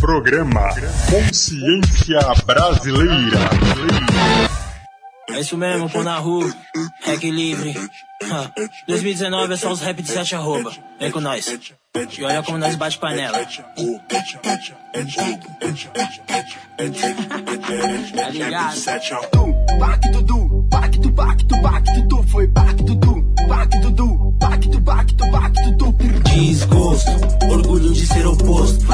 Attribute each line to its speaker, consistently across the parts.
Speaker 1: Programa Consciência Brasileira.
Speaker 2: É isso mesmo, pô na rua, reg livre. Ha. 2019 é só os rap de 7 arroba. Vem com nós. E olha como nós bate panela. tá ligado?
Speaker 3: Pacto do, pacto, pacto, pacto, tu foi pacto do, pacto do, pacto, pacto, pacto, tu.
Speaker 2: Desgosto, orgulho de ser oposto.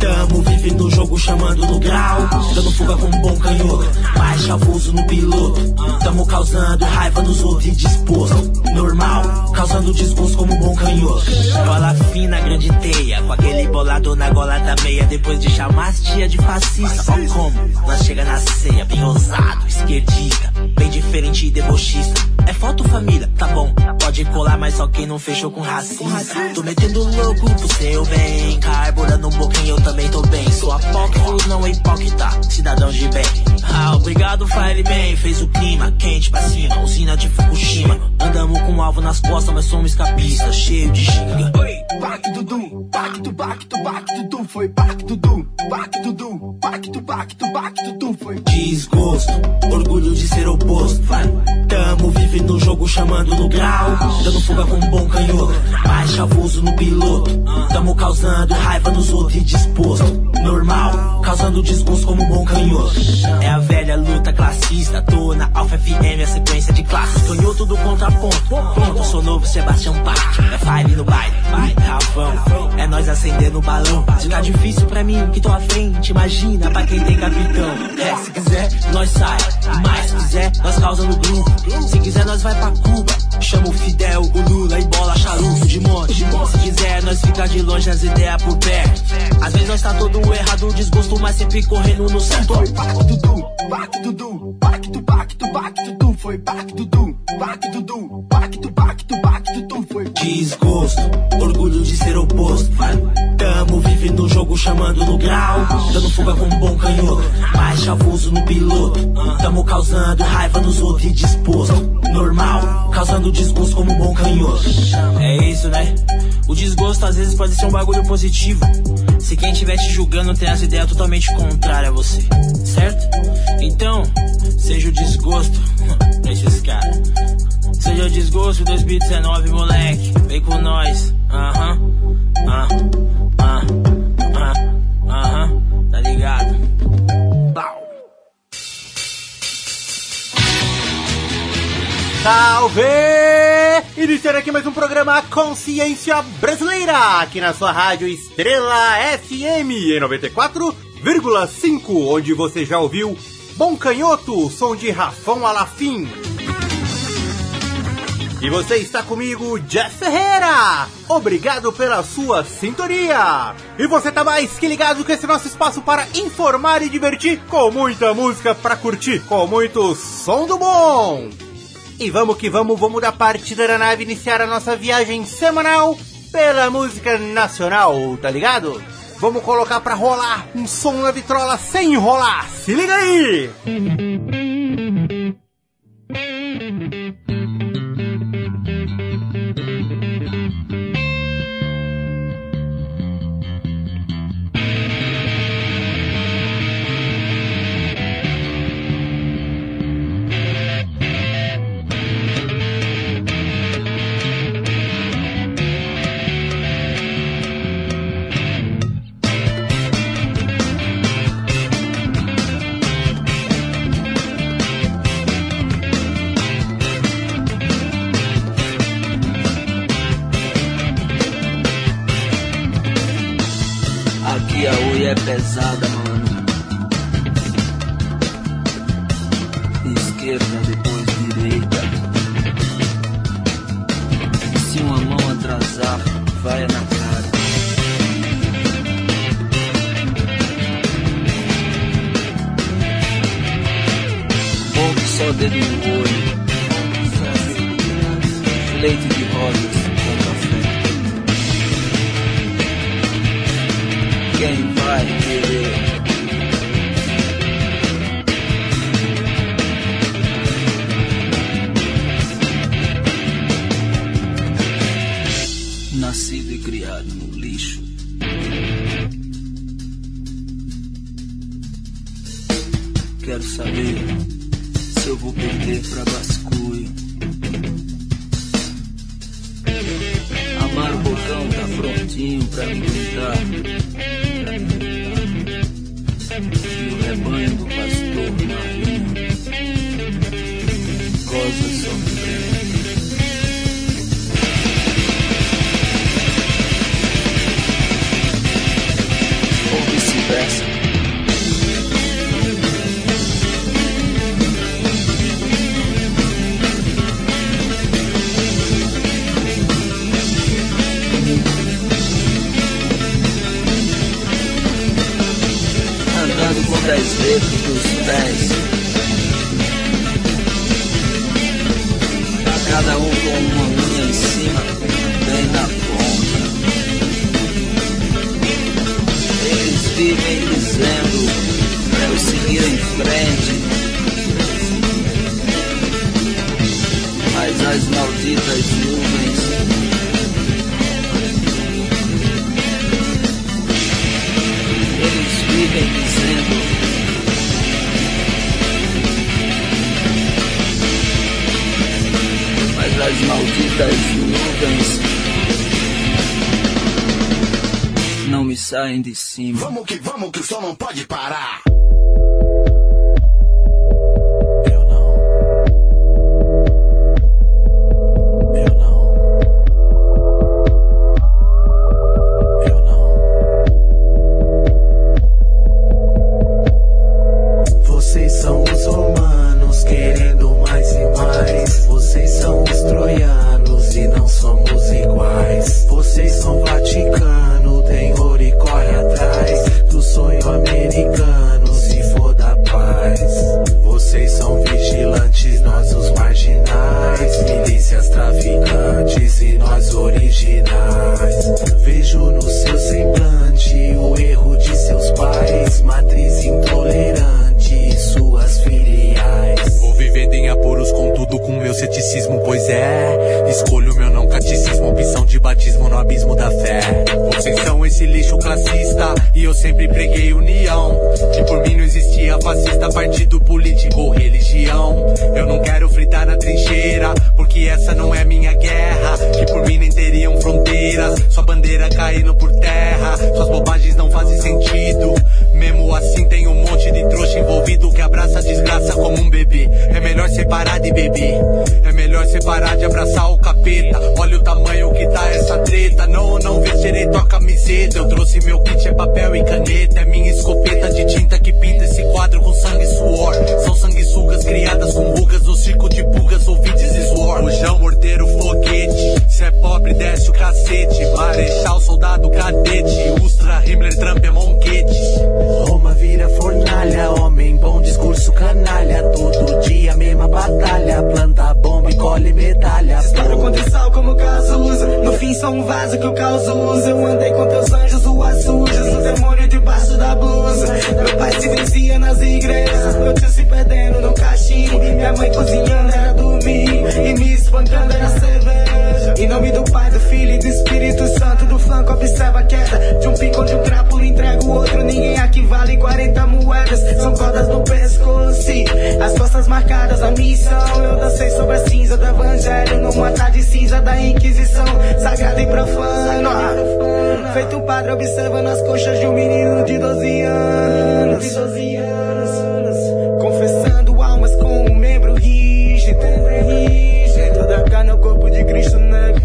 Speaker 2: Tamo vivendo o jogo chamando no grau. Dando fuga com um bom canhoto. Mais chavoso no piloto. Tamo causando raiva nos outros e disposto. Normal, causando desgosto como um bom canhoto. Bola fina, grande teia. Com aquele bolado na gola da meia. Depois de chamar as tia de fascista. Ó como nós chega na ceia, bem ousado, esquerdista. Bem diferente e debochista. É foto família, tá bom. Pode colar, mas só quem não fechou com racista. Tô metendo louco pro seu bem. Carburando um pouquinho, eu também tô bem. Sou apócrifo, não é hipócrita. Cidadão de bem. Ah, obrigado, Fireman. Fez o clima quente pra cima. Usina de Fukushima. Andamos com um alvo nas costas, mas somos escapistas. Cheio de
Speaker 3: do, pacto, pacto, pacto, tu foi do, do, pacto, pacto, pacto, tu foi.
Speaker 2: Desgosto, orgulho de ser oposto. Vai. Tamo vivendo um jogo chamando no grau. Dando fuga com um bom canhoto. Mais chavoso no piloto. Tamo causando raiva nos outros e disposto. Normal, causando desgosto como um bom canhoto. É a velha luta classista. Tô na Alpha FM, a sequência de classes. Canhoto do contraponto. Pronto, sou novo Sebastião Bach. É Fire no baile, vai, Rafão. É nós acendendo o balão. Se tá difícil pra mim, que tô à frente. Imagina pra quem tem capitão. É, se quiser, nós sai. Mas se quiser, nós causa no grupo. Se quiser, nós vai pra Cuba. Chama o Fidel, o Lula e bola charuto de monte. Se quiser, nós fica de longe as ideias por perto. Às vezes nós tá todo errado, desgosto, mas sempre correndo no centro.
Speaker 3: Foi pacto do, pacto do, pacto, pacto, pacto, tu foi pacto do, pacto do, pacto, pacto, pacto, tu foi.
Speaker 2: Desgosto, orgulho de ser oposto. Tamo vivendo um jogo chamando no grau. Dando fuga com um bom canhoto. Mais chavoso no piloto. Tamo causando raiva nos outros e disposto. Normal, causando desgosto como um bom canhoto. É isso, né? O desgosto às vezes pode ser um bagulho positivo. Se quem estiver te julgando tem as ideias totalmente contrárias a você, certo? Então, seja o desgosto pra esses caras. Seja desgosto 2019, moleque. Vem com nós. Aham. Ah, ah, ah, aham. Tá ligado?
Speaker 4: Salve! Iniciando aqui mais um programa Consciência Brasileira, aqui na sua rádio Estrela FM em 94,5, onde você já ouviu Bom Canhoto, som de Rafão Alafim. E você está comigo, Jeff Ferreira! Obrigado pela sua sintonia! E você tá mais que ligado com esse nosso espaço para informar e divertir, com muita música para curtir, com muito som do bom! E vamos que vamos, vamos da partida da nave iniciar a nossa viagem semanal pela música nacional, tá ligado? Vamos colocar pra rolar um som na vitrola sem enrolar, se liga aí!
Speaker 5: Cima.
Speaker 3: Vamos que vamos, que o sol não pode parar.
Speaker 2: Vejo no seu semblante o erro de seus pais, matriz intolerante suas filiais.
Speaker 6: Vou vivendo em apuros, contudo com meu ceticismo, pois é. Escolho meu não catecismo, opção de batismo no abismo da fé. Vocês são esse lixo classista, e eu sempre preguei união. Que por mim não existia fascista, partido político ou religião. Eu não quero fritar na trincheira, porque essa não é minha guerra. Que por mim nem teriam fronteiras, sua bandeira caindo por terra. Suas bobagens não fazem sentido. Mesmo assim tem um monte de trouxa envolvido que abraça a desgraça como um bebê. É melhor separar de beber. É melhor separar de abraçar o capeta. Olha o tamanho que tá essa treta. Não, não vestirei tua camiseta. Eu trouxe meu kit, é papel e caneta. É minha escopeta de tinta que pinta esse quadro com sangue e suor. São sanguessugas criadas com rugas no circo de pulgas, ouvides e suor. Rojão, morteiro, foguete. Se é pobre, desce o cacete. Marechal, soldado, cadete. Ustra, Himmler, Trump, é monquete.
Speaker 2: Roma vira fornalha, homem bom, discurso canalha. Todo dia mesma batalha, planta bomba e colhe medalha.
Speaker 7: Disparo contra o sal como o caso usa. No fim, sou um vaso que o caos usa. Eu andei com teus anjos, ruas sujas. O demônio debaixo da blusa. Meu pai se vencia nas igrejas. Meu tio se perdendo no cachimbo. Minha mãe cozinhando era. E me espancando era cerveja. Em nome do Pai, do Filho e do Espírito Santo. Do flanco, observa a queda. De um pico de um crápulo, entrega o outro. Ninguém aqui vale 40 moedas. São cordas no pescoço. As costas marcadas na missão. Eu dancei sobre a cinza do evangelho. Numa tarde cinza da Inquisição. Sagrado e profano. Feito um padre observando as coxas de um menino de 12 anos. De 12 anos. De Cristo negro.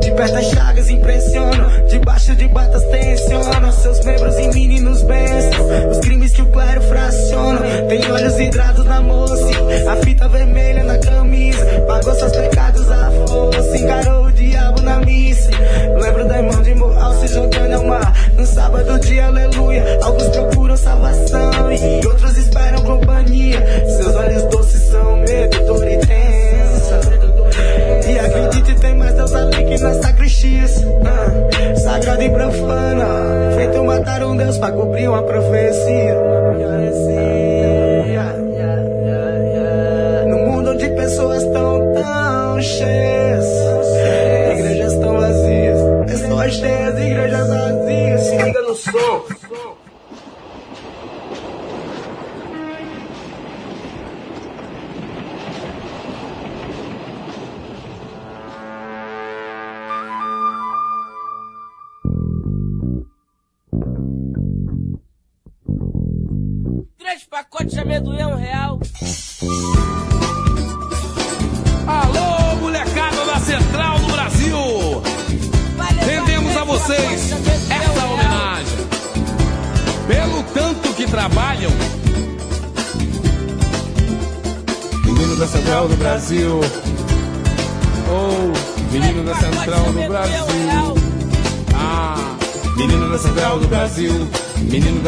Speaker 7: De perto as chagas impressionam, debaixo de batas tensionam seus membros em meninos bênçãos. Os crimes que o clero fraciona, tem olhos hidrados na moça, a fita vermelha na camisa, pagou seus pecados à força, encarou o diabo na missa. Lembro da irmã de moral se jogando ao mar, no sábado de aleluia. Alguns procuram salvação e outros esperam companhia. Seus olhos doces são medo, dor e tensa. E acredite, tem mais Deus ali que nas sacristias. Ah, sagrado e profana. Feito matar um Deus pra cobrir uma profecia. No mundo onde pessoas tão, tão cheias. Igrejas tão vazias. Pessoas cheias, igrejas vazias. Se liga no som.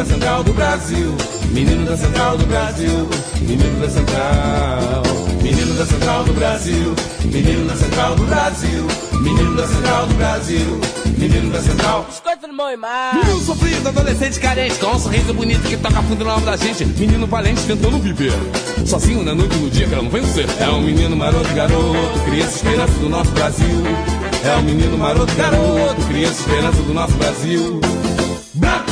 Speaker 8: Da Central do Brasil. Menino da Central do Brasil. Menino da Central. Menino da Central do Brasil. Menino da Central do Brasil. Menino da Central do Brasil. Menino da Central.
Speaker 9: Biscoito no mão e mar.
Speaker 8: Menino sofrido, adolescente carente, com um sorriso bonito que toca fundo na alma da gente. Menino valente tentando viver. Sozinho na noite e no dia querendo vencer. É um menino maroto, garoto, criança esperança do nosso Brasil. É um menino maroto, garoto, criança esperança do nosso Brasil. Branco,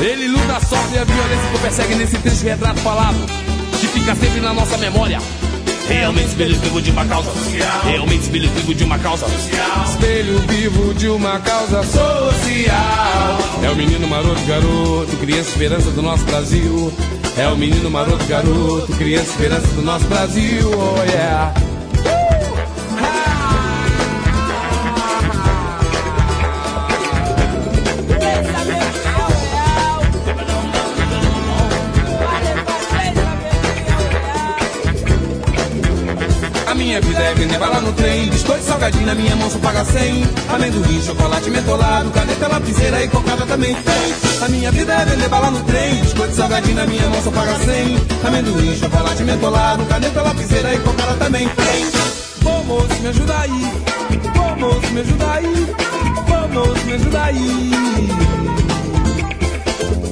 Speaker 8: Ele luta, sofre a violência que persegue nesse triste retrato falado. Que fica sempre na nossa memória. Realmente espelho vivo de uma causa social. Realmente espelho vivo de uma causa social. Espelho vivo de uma causa social. É o menino maroto, garoto, criança esperança do nosso Brasil. É o menino maroto, garoto, criança esperança do nosso Brasil. Oh yeah. Minha vida é vender bala no trem. Biscoito salgadinho na minha mão só paga 100 Amendoim, chocolate mentolado Caneta, lapiseira e cocada também tem. A minha vida é vender bala no trem. Biscoito salgadinho na minha mão só paga 100 Amendoim, chocolate mentolado Caneta, lapiseira e cocada também tem. Ô moço, me ajuda aí. Ô moço, me ajuda aí. Ô moço, me ajuda aí.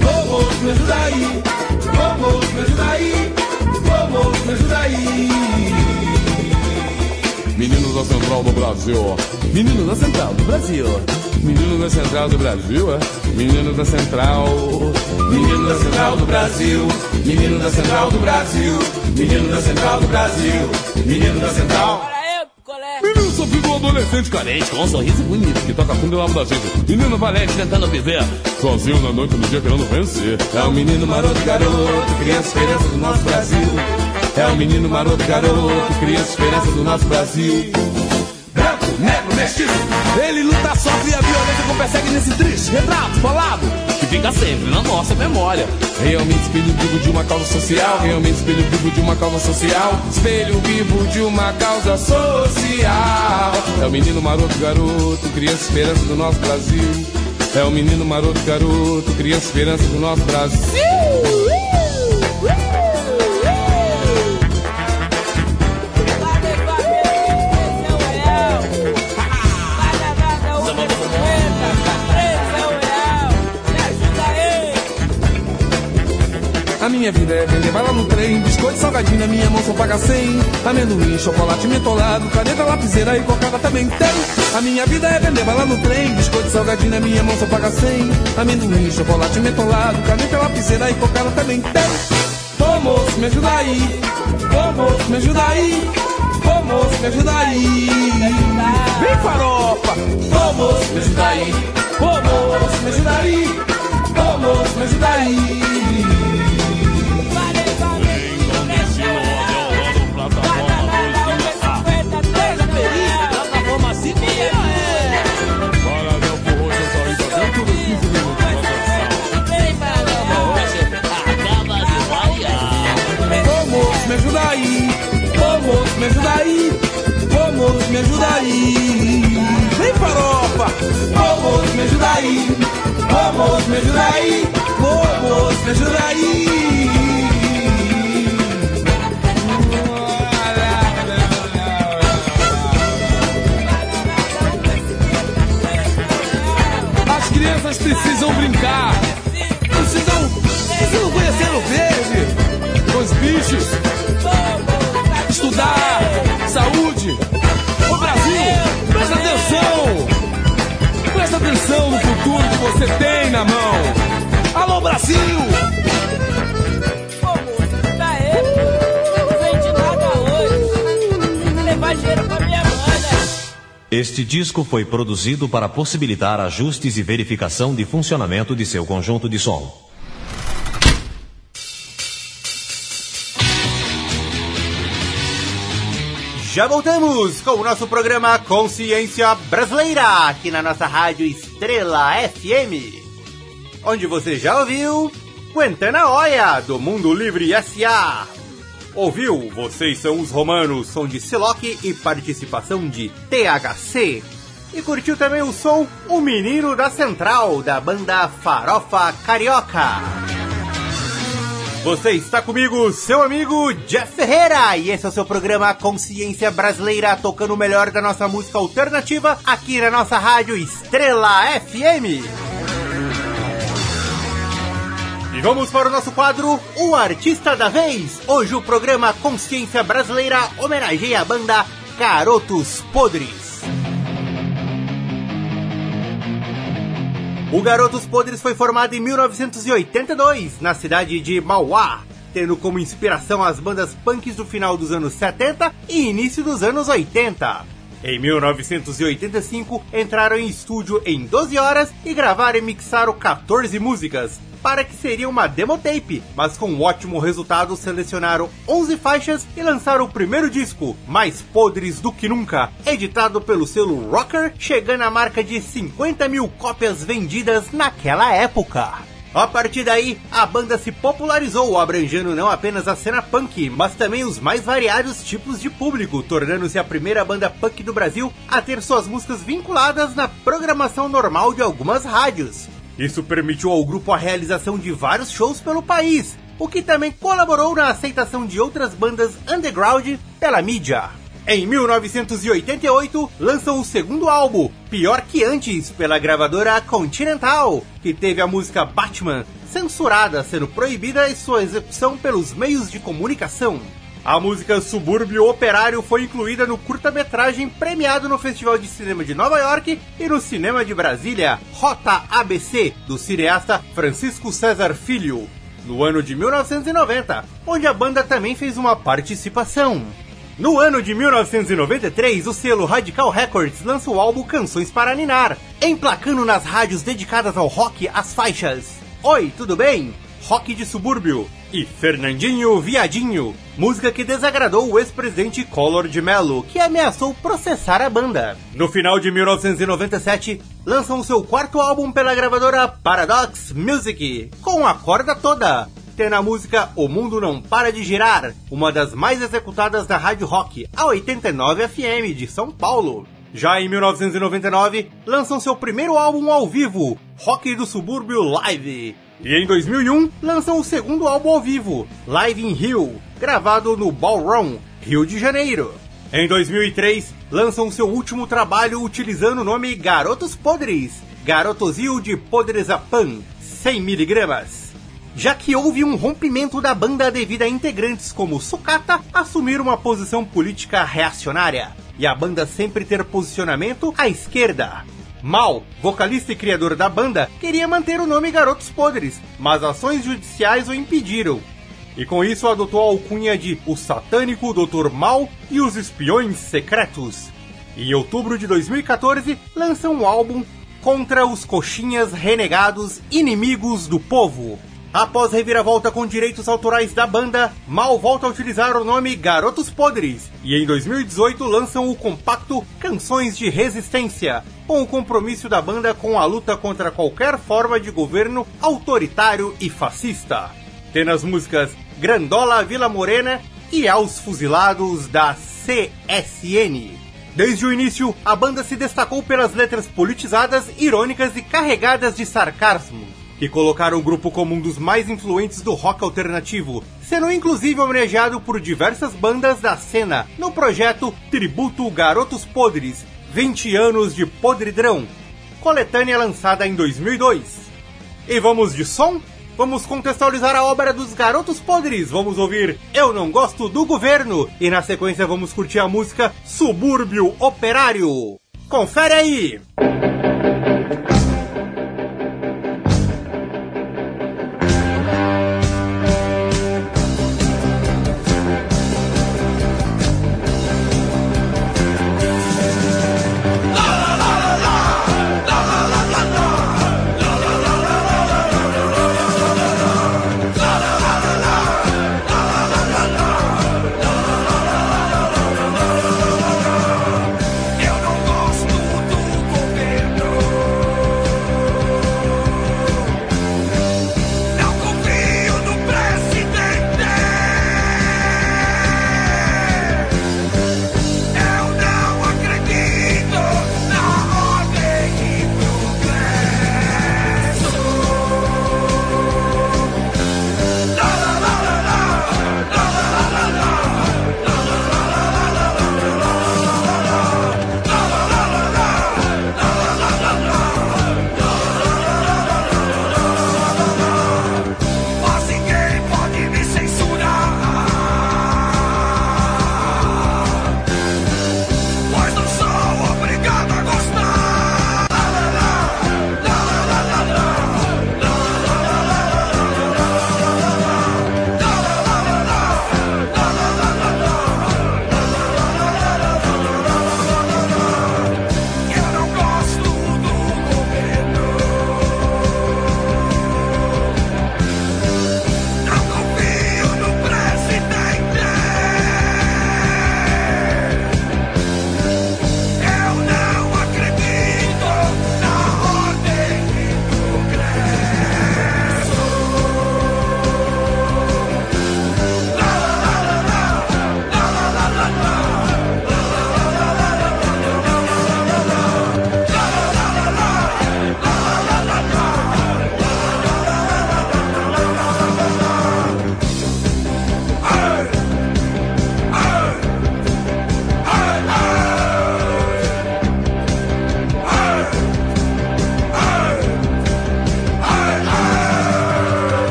Speaker 8: Ô moço, me ajuda aí. Ô moço, me ajuda aí. Ô moço, me ajuda aí Menino da Central do Brasil. Menino da Central do Brasil. Menino da Central do Brasil, é? Menino da Central. Menino da Central do Brasil. Menino da Central do Brasil. Menino da Central do Brasil. Menino da Central. Menino sofrido, adolescente carente, com um sorriso bonito que toca fundo na alma da gente. Menino valente tentando viver, sozinho na noite no dia querendo vencer. É um menino maroto, garoto, criança esperança do nosso Brasil. É um menino maroto, garoto, criança esperança do nosso Brasil. Branco, negro, mestiço, ele luta, sofre a violência que persegue nesse triste retrato falado. Que fica sempre na nossa memória. Realmente espelho vivo de uma causa social. Realmente espelho vivo de uma causa social. Espelho vivo de uma causa social. É o menino maroto, garoto, criança esperança do nosso Brasil. É o menino maroto, garoto, criança esperança do nosso Brasil. Minha vida é vender bala no trem, biscoito salgadinho na minha mão só paga 100. Amendoim, chocolate mentolado, caneta, lapiseira e cocada também tem. A minha vida é vender bala no trem, biscoito salgadinho na minha mão só paga 100. Amendoim, chocolate mentolado, caneta, lapiseira e cocada também tem. Ô moço, me ajuda aí. Ô moço, me ajuda aí. Ô moço, me ajuda aí. Vem farofa. Ô moço, me ajuda aí. Ô moço, me ajuda aí. Ô moço, me ajuda aí. Aí. Vem farofa. Moço, me ajuda aí. Moço, me ajuda aí. Moço, me ajuda aí. As crianças precisam brincar. Precisam, precisam conhecer o verde. Os bichos. Estudar. Saúde. Atenção. Presta atenção no futuro que você tem na mão. Alô, Brasil.
Speaker 9: Pô, moço, tá aí. Não vende nada hoje. Tem que levar dinheiro pra minha mãe, né?
Speaker 10: Este disco foi produzido para possibilitar ajustes e verificação de funcionamento de seu conjunto de som.
Speaker 4: Já voltamos com o nosso programa Consciência Brasileira, aqui na nossa rádio Estrela FM. Onde você já ouviu Quentana Oia, do Mundo Livre S.A. Ouviu Vocês São os Romanos, som de Siloc e participação de THC. E curtiu também o som O Menino da Central, da banda Farofa Carioca. Você está comigo, seu amigo Jeff Ferreira, e esse é o seu programa Consciência Brasileira, tocando o melhor da nossa música alternativa aqui na nossa rádio Estrela FM. E vamos para o nosso quadro O Artista da Vez. Hoje o programa Consciência Brasileira homenageia a banda Garotos Podres. O Garotos Podres foi formado em 1982, na cidade de Mauá, tendo como inspiração as bandas punks do final dos anos 70 e início dos anos 80. Em 1985, entraram em estúdio em 12 horas e gravaram e mixaram 14 músicas, para que seria uma demo tape, mas com um ótimo resultado selecionaram 11 faixas e lançaram o primeiro disco, Mais Podres do Que Nunca, editado pelo selo Rocker, chegando à marca de 50 mil cópias vendidas naquela época. A partir daí, a banda se popularizou, abrangendo não apenas a cena punk, mas também os mais variados tipos de público, tornando-se a primeira banda punk do Brasil a ter suas músicas vinculadas na programação normal de algumas rádios. Isso permitiu ao grupo a realização de vários shows pelo país, o que também colaborou na aceitação de outras bandas underground pela mídia. Em 1988, lançam o segundo álbum, Pior Que Antes, pela gravadora Continental, que teve a música Batman censurada, sendo proibida sua execução pelos meios de comunicação. A música Subúrbio Operário foi incluída no curta-metragem premiado no Festival de Cinema de Nova York e no Cinema de Brasília, Rota ABC, do cineasta Francisco César Filho, no ano de 1990, onde a banda também fez uma participação. No ano de 1993, o selo Radical Records lança o álbum Canções para Ninar, emplacando nas rádios dedicadas ao rock as faixas Oi, tudo bem? Rock de Subúrbio e Fernandinho Viadinho, música que desagradou o ex-presidente Collor de Mello, que ameaçou processar a banda. No final de 1997, lançam seu quarto álbum pela gravadora Paradox Music, com a corda toda, tendo a música O Mundo Não Para de Girar, uma das mais executadas da Rádio Rock, a 89 FM de São Paulo. Já em 1999, lançam seu primeiro álbum ao vivo, Rock do Subúrbio Live. E em 2001, lançam o segundo álbum ao vivo, Live in Rio, gravado no Ballroom, Rio de Janeiro. Em 2003, lançam seu último trabalho utilizando o nome Garotos Podres, Garotozil de Podrezapan, 100mg. Já que houve um rompimento da banda devido a integrantes como Sucata assumir uma posição política reacionária, e a banda sempre ter posicionamento à esquerda. Mal, vocalista e criador da banda, queria manter o nome Garotos Podres, mas ações judiciais o impediram. E com isso adotou a alcunha de O Satânico Dr. Mal e os Espiões Secretos. Em outubro de 2014, lança um álbum Contra os Coxinhas Renegados Inimigos do Povo. Após reviravolta com direitos autorais da banda, Mal volta a utilizar o nome Garotos Podres e em 2018 lançam o compacto Canções de Resistência, com o compromisso da banda com a luta contra qualquer forma de governo autoritário e fascista. Tem nas músicas Grandola Vila Morena e Aos Fuzilados da CSN. Desde o início, a banda se destacou pelas letras politizadas, irônicas e carregadas de sarcasmo que colocaram o grupo como um dos mais influentes do rock alternativo, sendo inclusive homenageado por diversas bandas da cena no projeto Tributo Garotos Podres 20 anos de podridrão, coletânea lançada em 2002. E vamos de som? Vamos contextualizar a obra dos Garotos Podres. Vamos ouvir Eu Não Gosto do Governo. E na sequência vamos curtir a música Subúrbio Operário. Confere aí!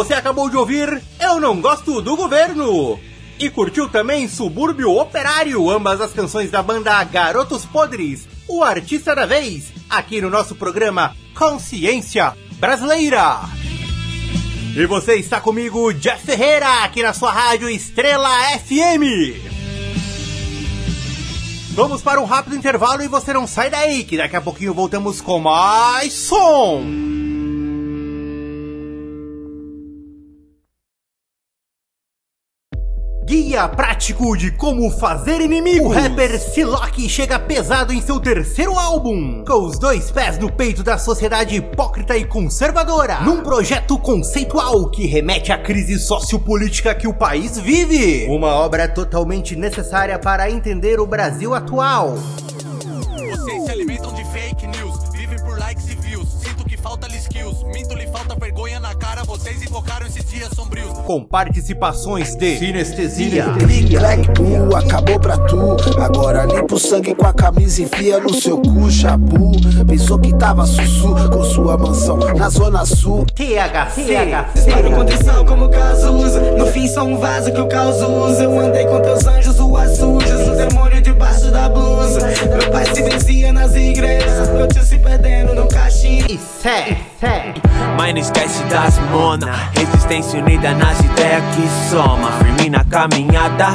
Speaker 4: Você acabou de ouvir Eu Não Gosto do Governo. E curtiu também Subúrbio Operário, ambas as canções da banda Garotos Podres, o artista da vez, aqui no nosso programa Consciência Brasileira. E você está comigo, Jeff Ferreira, aqui na sua rádio Estrela FM. Vamos para um rápido intervalo e você não sai daí, que daqui a pouquinho voltamos com mais som. Prático de como fazer inimigo. O rapper Silock chega pesado em seu terceiro álbum, com os dois pés no peito da sociedade hipócrita e conservadora, num projeto conceitual que remete à crise sociopolítica que o país vive. Uma obra totalmente necessária para entender o Brasil atual.
Speaker 6: Vocês invocaram esses dias sombrios.
Speaker 4: Com participações de Sinestesia,
Speaker 11: Black Blue acabou pra tu. Agora limpa o sangue com a camisa e enfia no seu cu, chapu. Pensou que tava sussu com sua mansão na zona sul.
Speaker 4: THC,
Speaker 7: Para condição como o caso usa? No fim só um vaso que o caos usa. Eu andei com teus anjos, ruas sujas O demônio debaixo da blusa. Meu pai se vencia nas igrejas. Meu tio se perdendo no caixinho
Speaker 4: e Sé.
Speaker 12: Mas não esquece das mona Resistência unida nas ideias que soma Firme na caminhada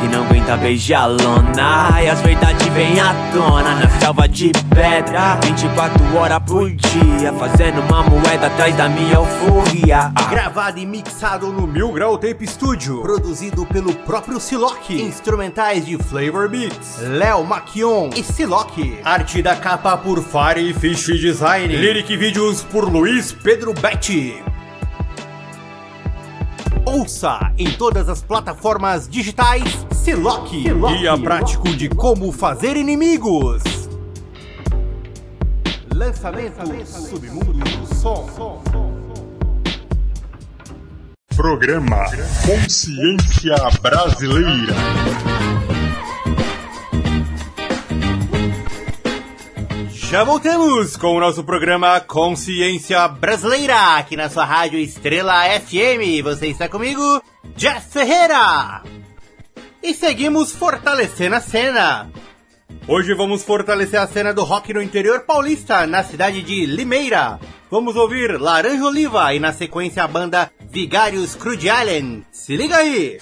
Speaker 12: Que não aguenta beijar a lona E as verdades vêm à tona Na selva de pedra 24 horas por dia Fazendo uma moeda atrás da minha euforia
Speaker 4: Gravado e mixado no Mil Grau Tape Studio. Produzido pelo próprio Silock. Instrumentais de Flavor Beats, Léo Maquion e Silock. Arte da capa por Fire Fish Design. Lyric Vídeos por Luiz Pedro Betti. Ouça em todas as plataformas digitais Silock. Guia prático de como fazer inimigos. Lançamento Submundo do Som.
Speaker 1: Programa Consciência Brasileira.
Speaker 4: Já voltamos com o nosso programa Consciência Brasileira, aqui na sua rádio Estrela FM. Você está comigo, Jeff Ferreira. E seguimos fortalecendo a cena. Hoje vamos fortalecer a cena do rock no interior paulista, na cidade de Limeira. Vamos ouvir Laranja Oliva e na sequência a banda Vigários Crude Island. Se liga aí!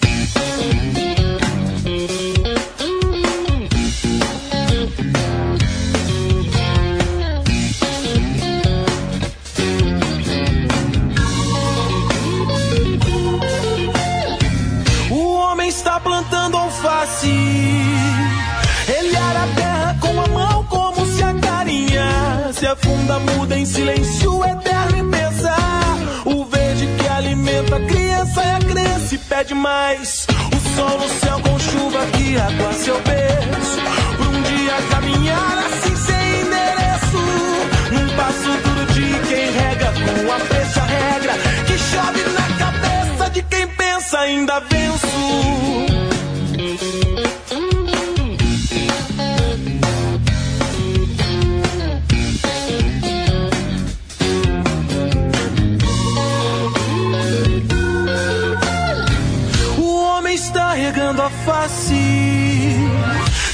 Speaker 13: O está plantando alface. Ele a terra com a mão como se acarinhasse. Afunda, muda em silêncio eterno e pensa. O verde que alimenta a criança e a crença e pede mais. O sol no céu com chuva que água seu berço. Pensa ainda venço. O homem está regando a face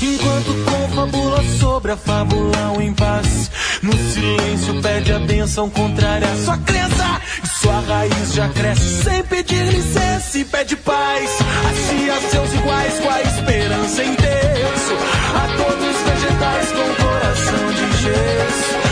Speaker 13: Enquanto confabula sobre a fábula o impasse No silêncio pede a benção contrária à sua crença sua raiz já cresce sem pedir licença E pede paz. A si e a seus iguais Com a esperança em terço A todos os vegetais com coração de gesso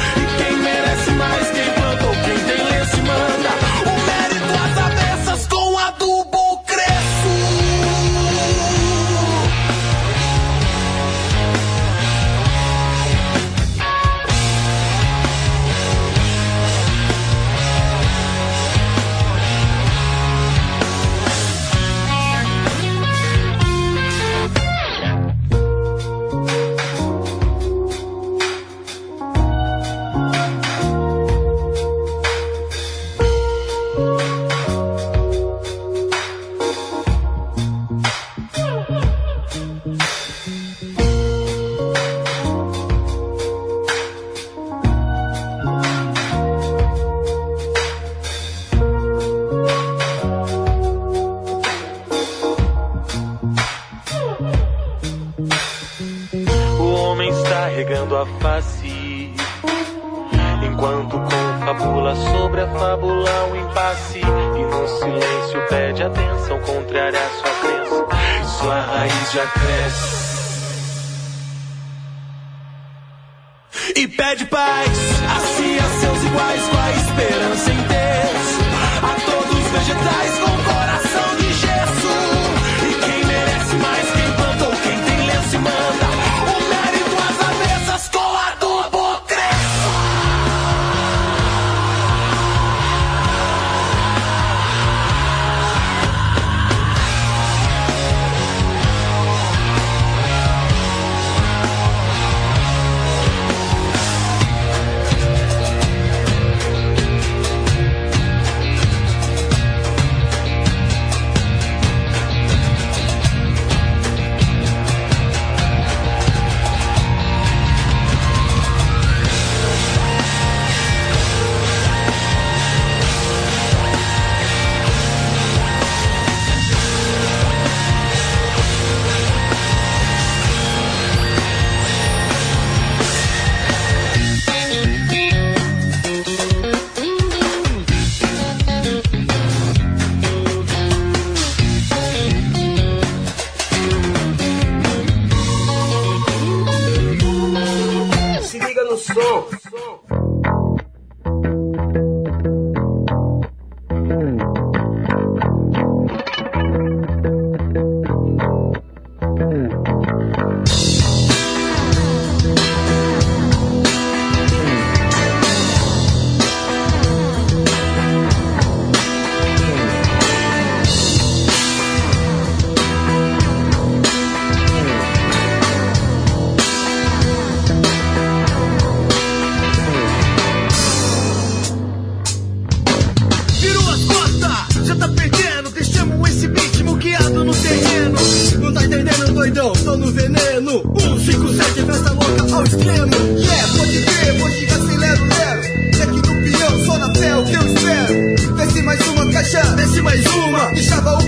Speaker 14: each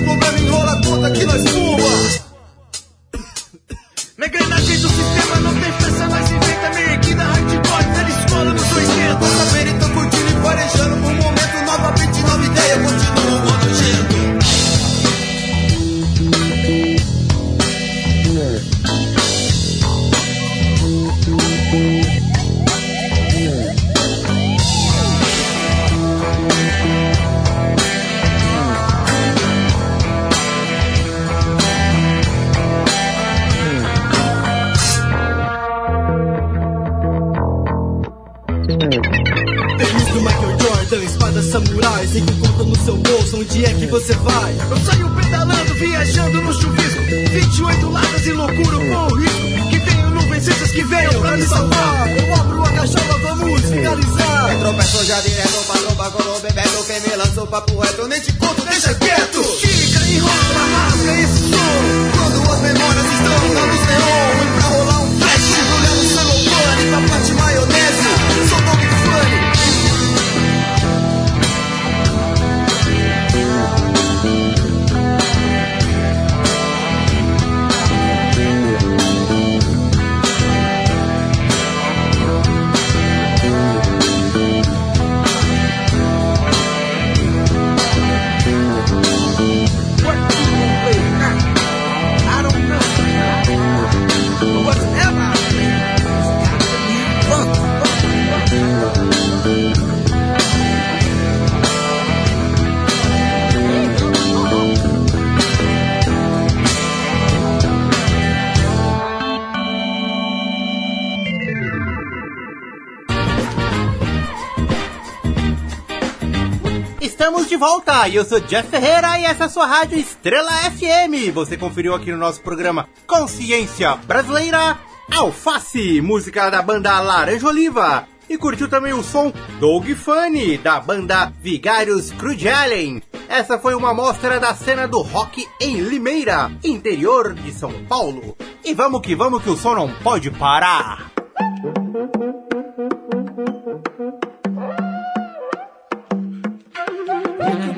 Speaker 4: estamos de volta! E eu sou Jeff Ferreira e essa é a sua rádio Estrela FM. Você conferiu aqui no nosso programa Consciência Brasileira Alface, música da banda Laranja Oliva. E curtiu também o som Dog Funny, da banda Vigários Crudelen. Essa foi uma amostra da cena do rock em Limeira, interior de São Paulo. E vamos que vamos que o som não pode parar!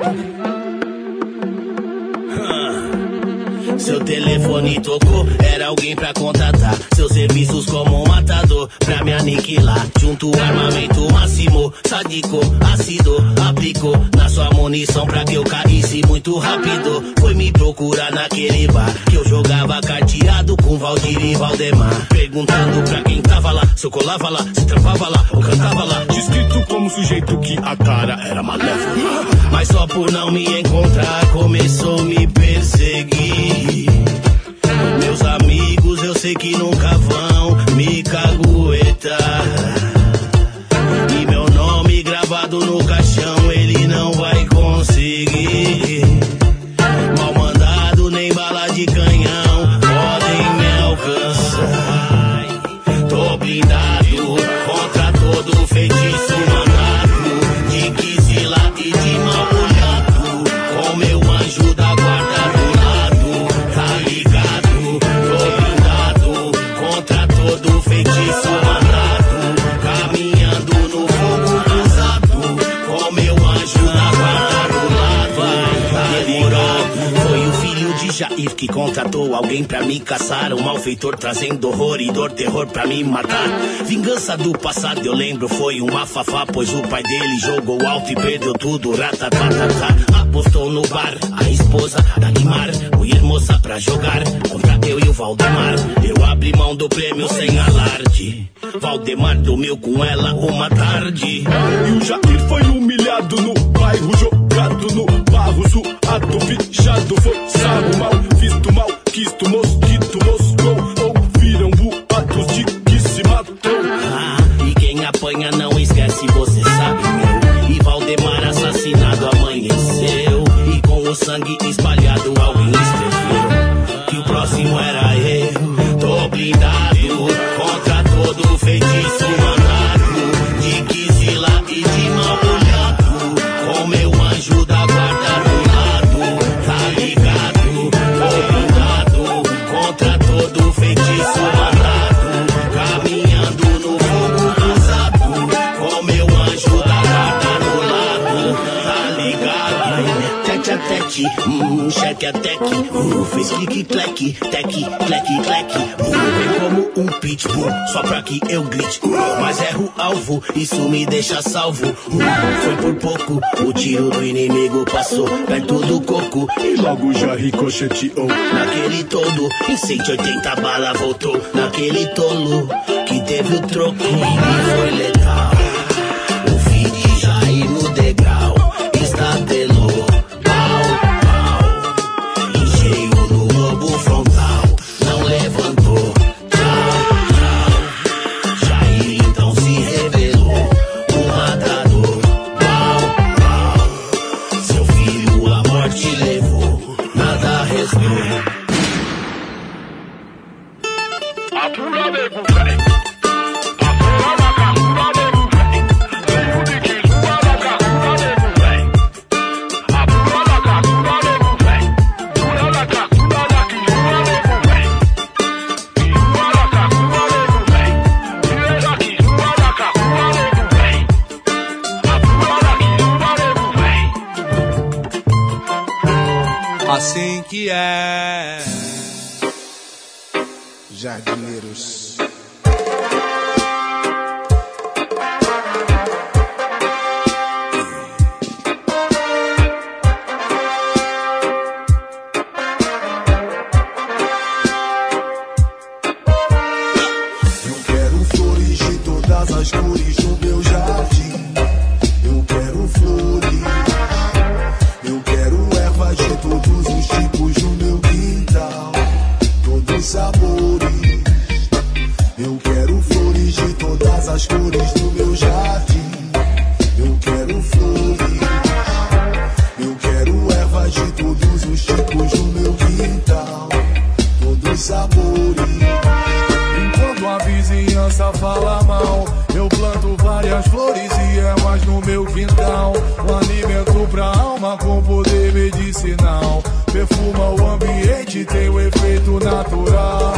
Speaker 4: Thank you.
Speaker 15: Seu telefone tocou, era alguém pra contratar. Seus serviços como um matador, pra me aniquilar. Junto armamento máximo, sadico, ácido, aplicou na sua munição pra que eu caísse muito rápido. Foi me procurar naquele bar que eu jogava carteado com Valdir e Valdemar. Perguntando pra quem tava lá, se eu colava lá, se trampava lá ou cantava lá.
Speaker 16: Descrito como sujeito que a cara era malévola.
Speaker 15: Mas só por não me encontrar começou a me perseguir. Meus amigos eu sei que nunca vão me caguetar. E meu nome gravado no caixão que contratou alguém pra me caçar. Um malfeitor trazendo horror e dor, terror pra me matar. Vingança do passado, eu lembro, foi um afafá. Pois o pai dele jogou alto e perdeu tudo. Ratatatata. Apostou no bar, a esposa da Guimar. Mulher moça pra jogar contra eu e o Valdemar. Eu abri mão do prêmio sem alarde. Valdemar dormiu com ela uma tarde.
Speaker 16: E o Jair foi humilhado no bairro, zoado, fichado, forçado, mal. Visto, mal quisto, mosquito,
Speaker 15: a teque, uh, fez clique cleque, teque, cleque cleque, uh, vem como um pitbull, só pra que eu grite, uh, mas erro alvo, isso me deixa salvo, uh, foi por pouco, o tiro do inimigo passou perto do coco,
Speaker 16: E logo já ricocheteou.
Speaker 15: Naquele todo, em 180 bala voltou. Naquele tolo, que teve o troco. E foi letal
Speaker 17: meu quintal.
Speaker 16: Um alimento pra alma com poder medicinal. Perfuma o ambiente, tem o efeito natural.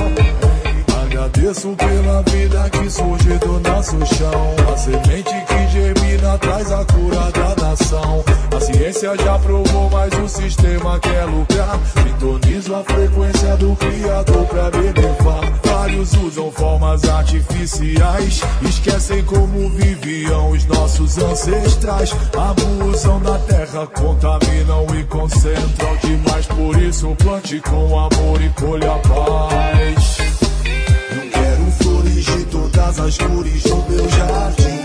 Speaker 16: Agradeço pela vida que surge do nosso chão. A semente que germina traz a cura da
Speaker 17: nação. A ciência já provou, mas o sistema quer lucrar. Sintonizo a frequência do criador pra benefar. Vários usam formas artificiais, esquecem como viviam os nossos ancestrais. Abusam da terra, contaminam e concentram demais. Por isso, plante com amor e colha paz.
Speaker 18: Eu quero flores de todas as cores no meu jardim.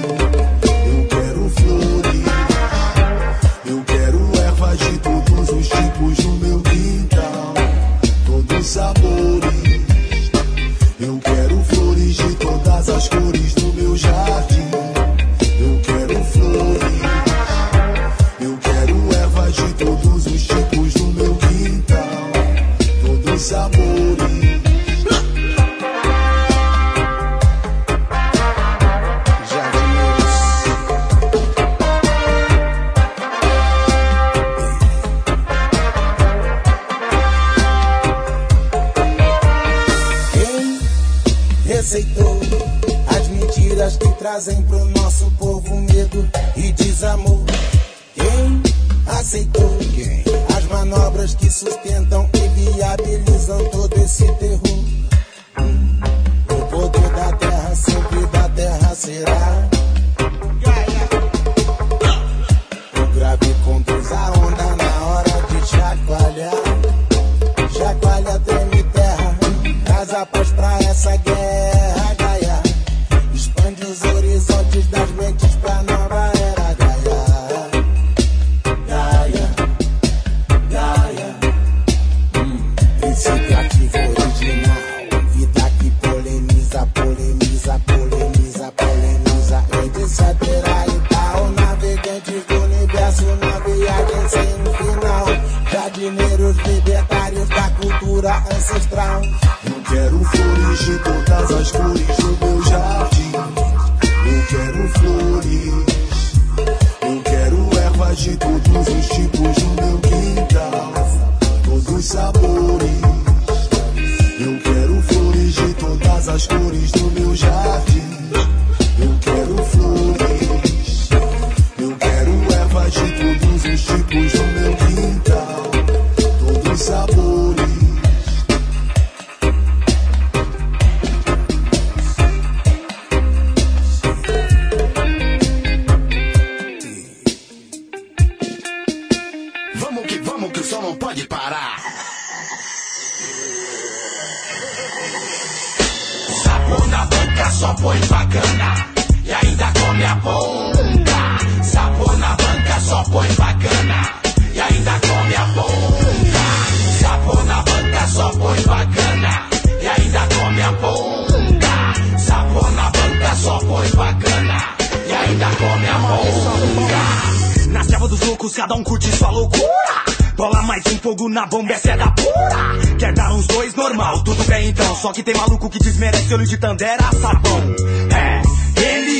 Speaker 19: Quer dar uns dois normal, tudo bem então. Só que tem maluco que desmerece olho de Tandera, sabão. É,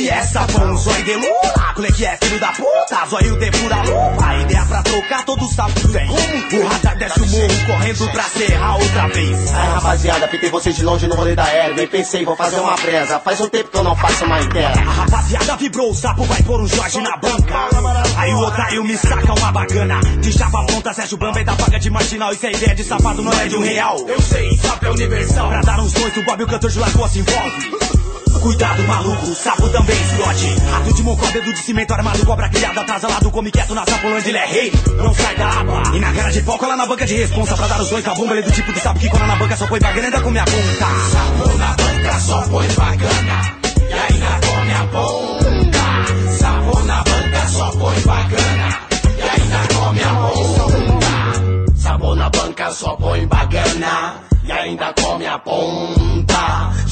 Speaker 19: ele é sabão, zóio de lula. Qual é que é, filho da puta? Zóio de pura lupa. Ideia pra trocar, todo que tem. O radar desce o morro, correndo pra serrar outra vez.
Speaker 20: Aí rapaziada, pitei vocês de longe no rolê da aérea. Nem pensei, vou fazer uma presa. Faz um tempo que eu não faço uma inteira.
Speaker 19: A rapaziada vibrou, o sapo vai pôr um Jorge na banca. Aí o otário me saca uma bacana. De chapa ponta, Sérgio Bamba e da paga de marginal. Isso é ideia de safado, não é de um real. Eu sei, sapo é universal. Pra dar uns dois, o Bob e o cantor de lagoa se envolve. Cuidado, maluco, sapo também explode. Rato de mocó, dedo de cimento armado, cobra criada, atrasalado, come quieto na sapolândia, ele é rei. Não sai da aba. E na cara de pau, cola na banca de responsa. Pra dar os dois na bomba, ele é do tipo de sapo que cola na banca, só põe bagana, ainda come a ponta.
Speaker 21: Sapo na banca só põe bacana E ainda come a ponta Sapo na banca só põe bacana E ainda come a ponta Sabor na banca só põe bacana E ainda come a ponta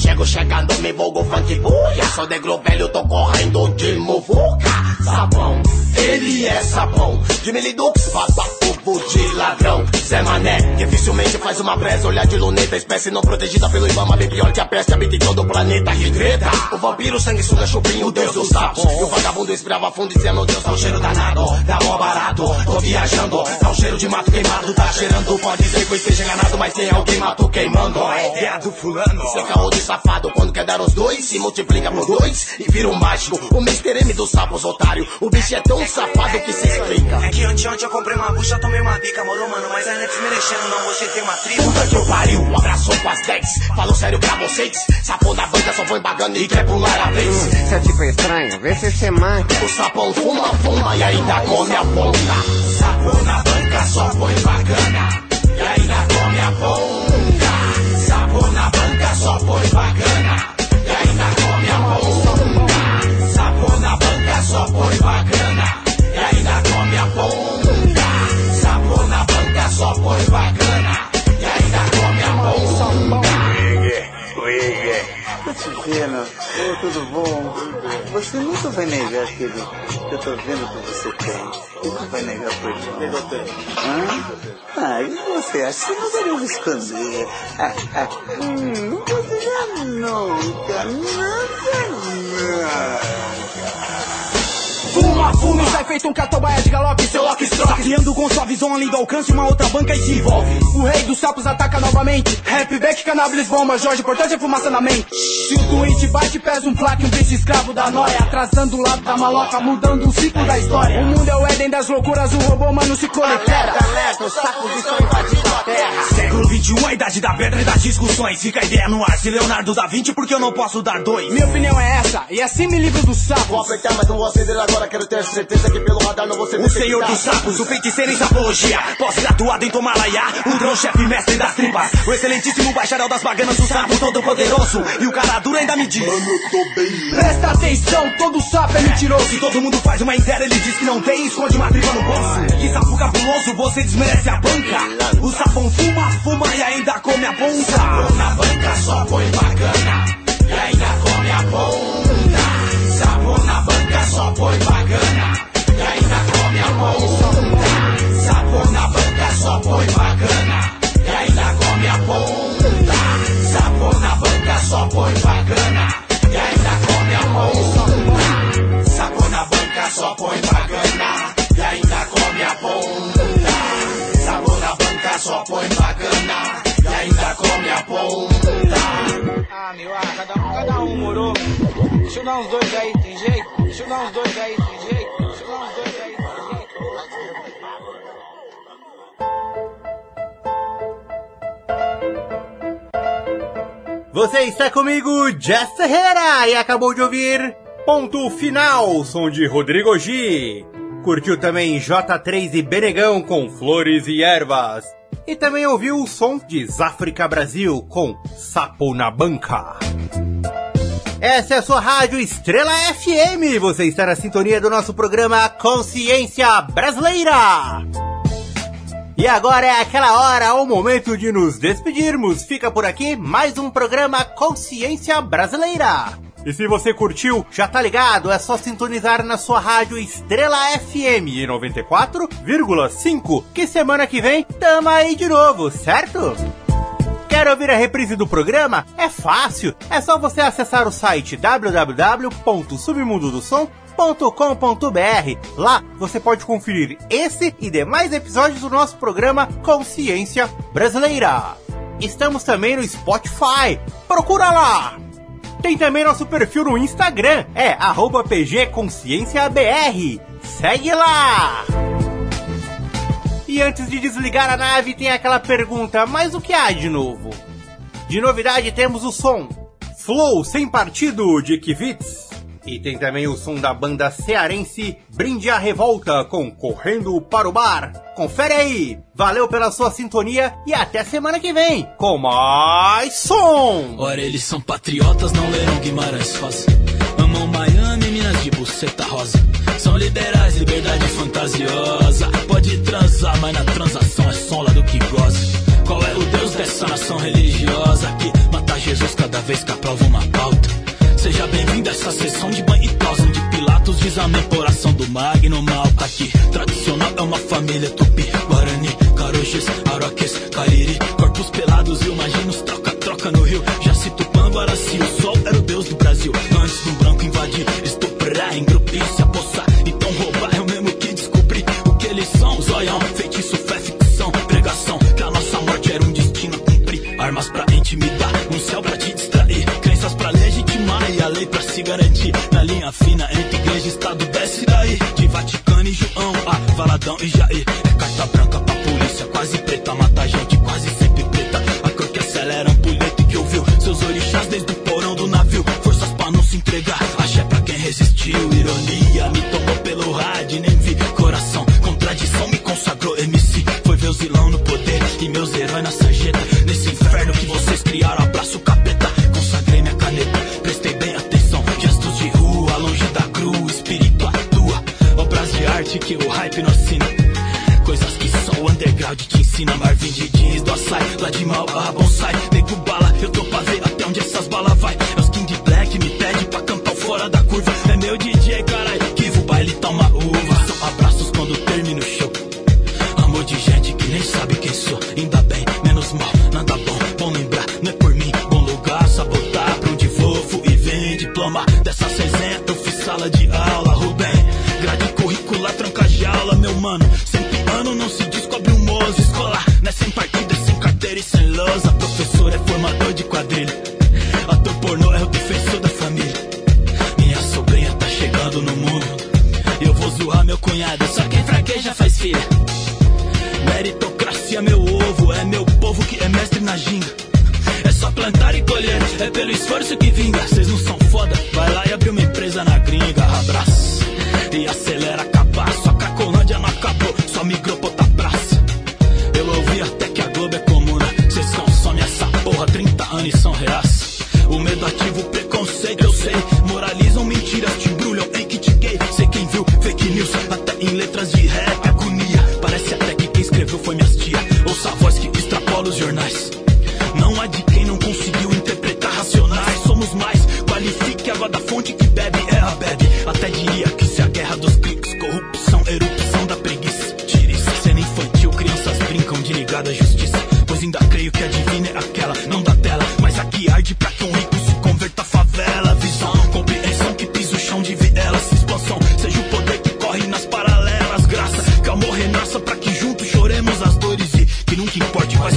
Speaker 21: Chego chegando, me vulgo funk buia. Sou de globelho, tô correndo de muvuca. Sabão, ele é sabão. De milidux, baba, povo de ladrão. Zé Mané, dificilmente faz uma presa. Olhar de luneta, espécie não protegida pelo Ibama. Bem pior que a peste, habita em todo o planeta Que treta, o vampiro, sanguessuga, chupinho, o deus dos sapos E o vagabundo inspirava fundo dizendo Deus, tá um cheiro danado, dá mó barato Tô viajando, tá um cheiro de mato queimado Tá cheirando, pode ser que eu esteja enganado Mas tem alguém mato queimando.
Speaker 19: É do fulano.
Speaker 21: Seu caô de safado. Quando quer dar os dois, se multiplica por dois e vira um mágico. O Mr. M dos sapos, otário. O bicho é tão safado que se explica.
Speaker 19: É que anteontem eu comprei uma bucha, tomei uma bica, moro, mano. Mas ainda desmerecendo, não, hoje tem uma tripa.
Speaker 21: Puta que eu pariu, um abraço com as 10. Falou sério pra vocês. Sapão da banca só foi bagando e quer pular a vez.
Speaker 20: Cê é tipo estranho, vê se cê manca.
Speaker 21: O sapão fuma, fuma e ainda come a ponta. Sapão na banca só foi bacana. E ainda come a ponta. Sapão na banca só foi bacana. E ainda come a ponta. Sapão na banca só foi bacana. E ainda come a ponta. Sapão na banca só foi bacana. E ainda come a ponta.
Speaker 20: Tô te vendo. Ô, tudo bom? Você nunca vai negar aquele que eu tô vendo que você tem. Nunca vai negar por quê? O que eu tenho? Hã? Ah, e você acha que não deveria esconder? Ah, ah, hum, vou dizer nunca, nunca, nunca.
Speaker 19: Fuma, fuma e sai feito um catobaia de galope, seu lock stroke. Criando com sua visão além do alcance, uma outra banca e se envolve. O rei dos sapos ataca novamente. Rap back, cannabis bomba, Jorge, importante é fumaça na mente. Se o tweet bate, pesa um plaque, um bicho escravo da noia. Atrasando o lado da maloca, mudando o ciclo da história. O mundo é o Éden das loucuras, o robô, mano, se conecta.
Speaker 21: Alerta, os sapos estão invadindo a terra.
Speaker 19: Século 21, a idade da pedra e das discussões. Fica a ideia no ar, se Leonardo da Vinci, porque eu não posso dar dois. Minha opinião é essa, e assim me livro do sapo.
Speaker 21: Vou apertar, mas não vou acender agora. Quero ter certeza que pelo radar não ser
Speaker 19: O senhor dos sapos, o feiticeiro em sapologia. Pós-graduado em Tomalaya, o drone-chefe mestre das tripas. O excelentíssimo bacharel das baganas, o sapo todo poderoso E o cara duro ainda me diz Mano, eu tô bem Presta atenção, todo sapo é mentiroso. Se todo mundo faz uma ideia, ele diz que não tem Esconde uma tripa no bolso Que sapo cabuloso, você desmerece a banca. O sapão fuma, fuma e ainda come a ponta.
Speaker 21: Na banca só foi bacana. E ainda come a ponta
Speaker 4: comigo, Jeff Ferreira, e acabou de ouvir Ponto Final, som de Rodrigo G. Curtiu também J3 e Benegão com Flores e Ervas. E também ouviu o som de Záfrica Brasil com Sapo na Banca. Essa é a sua rádio Estrela FM. Você está na sintonia do nosso programa Consciência Brasileira. E agora é aquela hora, o momento de nos despedirmos. Fica por aqui mais um programa Consciência Brasileira. E se você curtiu, já tá ligado, é só sintonizar na sua rádio Estrela FM 94,5, que semana que vem tamo aí de novo, certo? Quer ouvir a reprise do programa? É fácil, é só você acessar o site www.submundodosom.com.br. Lá você pode conferir esse e demais episódios do nosso programa Consciência Brasileira. Estamos também no Spotify. Procura lá! Tem também nosso perfil no Instagram, é pgconscienciabr. Segue lá! E antes de desligar a nave, tem aquela pergunta: mas o que há de novo? De novidade temos o som Flow Sem Partido de Kivitz. E tem também o som da banda cearense Brinde a Revolta com Correndo para o Bar. Confere aí! Valeu pela sua sintonia e até semana que vem com mais som!
Speaker 22: Ora, eles são patriotas, não leram Guimarães Rosa. Amam Miami, Minas de buceta rosa. São liberais, liberdade fantasiosa. Pode transar, mas na transação é som do que goza. Qual é o Deus dessa nação religiosa que mata Jesus cada vez que aprova uma pauta? Seja bem-vindo a essa sessão de banho e tosa, onde Pilatos diz amém por ação do Magno Malta. Que tradicional é uma família tupi, Guarani, Caroxes, Aroques, Cariri. Corpos pelados e imaginos, troca-troca no rio. Já se Tupã, Guaraci, o sol era o Deus do Brasil. Antes do branco invadir, estuprar, engrupir, se apossar. Então roubar é o mesmo que descobrir o que eles são. Zoião, feitiço, fé, ficção, pregação. Que a nossa morte era um destino a cumprir. Armas pra se garantir na linha fina entre igreja e estado. Desce daí, de Vaticano e João, ah, Valadão e Jair. É carta branca pra polícia, quase preta, mata gente, quase sempre preta. A cor que acelera ampulheta e que ouviu seus orixás desde o porão do navio. Forças pra não se entregar, axé pra quem resistiu. Ironia me tomou pelo rádio, nem vi coração. Contradição me consagrou, MC. Foi ver o zilão no que o hype não assina. Coisas que só o underground te ensina. Marvin de jeans do açaí, lá de mal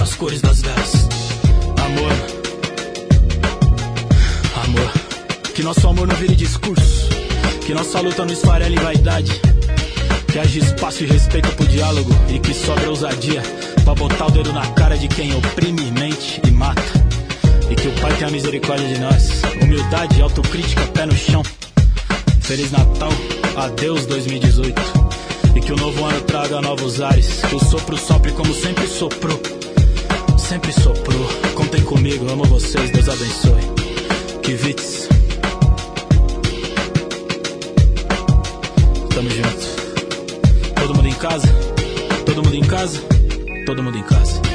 Speaker 22: as cores das velas. Amor, amor, que nosso amor não vire discurso, que nossa luta não esfarele vaidade. Que haja espaço e respeito pro diálogo e que sobre ousadia pra botar o dedo na cara de quem oprime, mente e mata. E que o Pai tenha misericórdia de nós. Humildade, autocrítica, pé no chão. Feliz Natal, adeus 2018. E que o novo ano traga novos ares. Que o sopro sopre como sempre soprou. Sempre soprou. Contem comigo, amo vocês, Deus abençoe. Que Vitz. Tamo junto. Todo mundo em casa? Todo mundo em casa? Todo mundo em casa.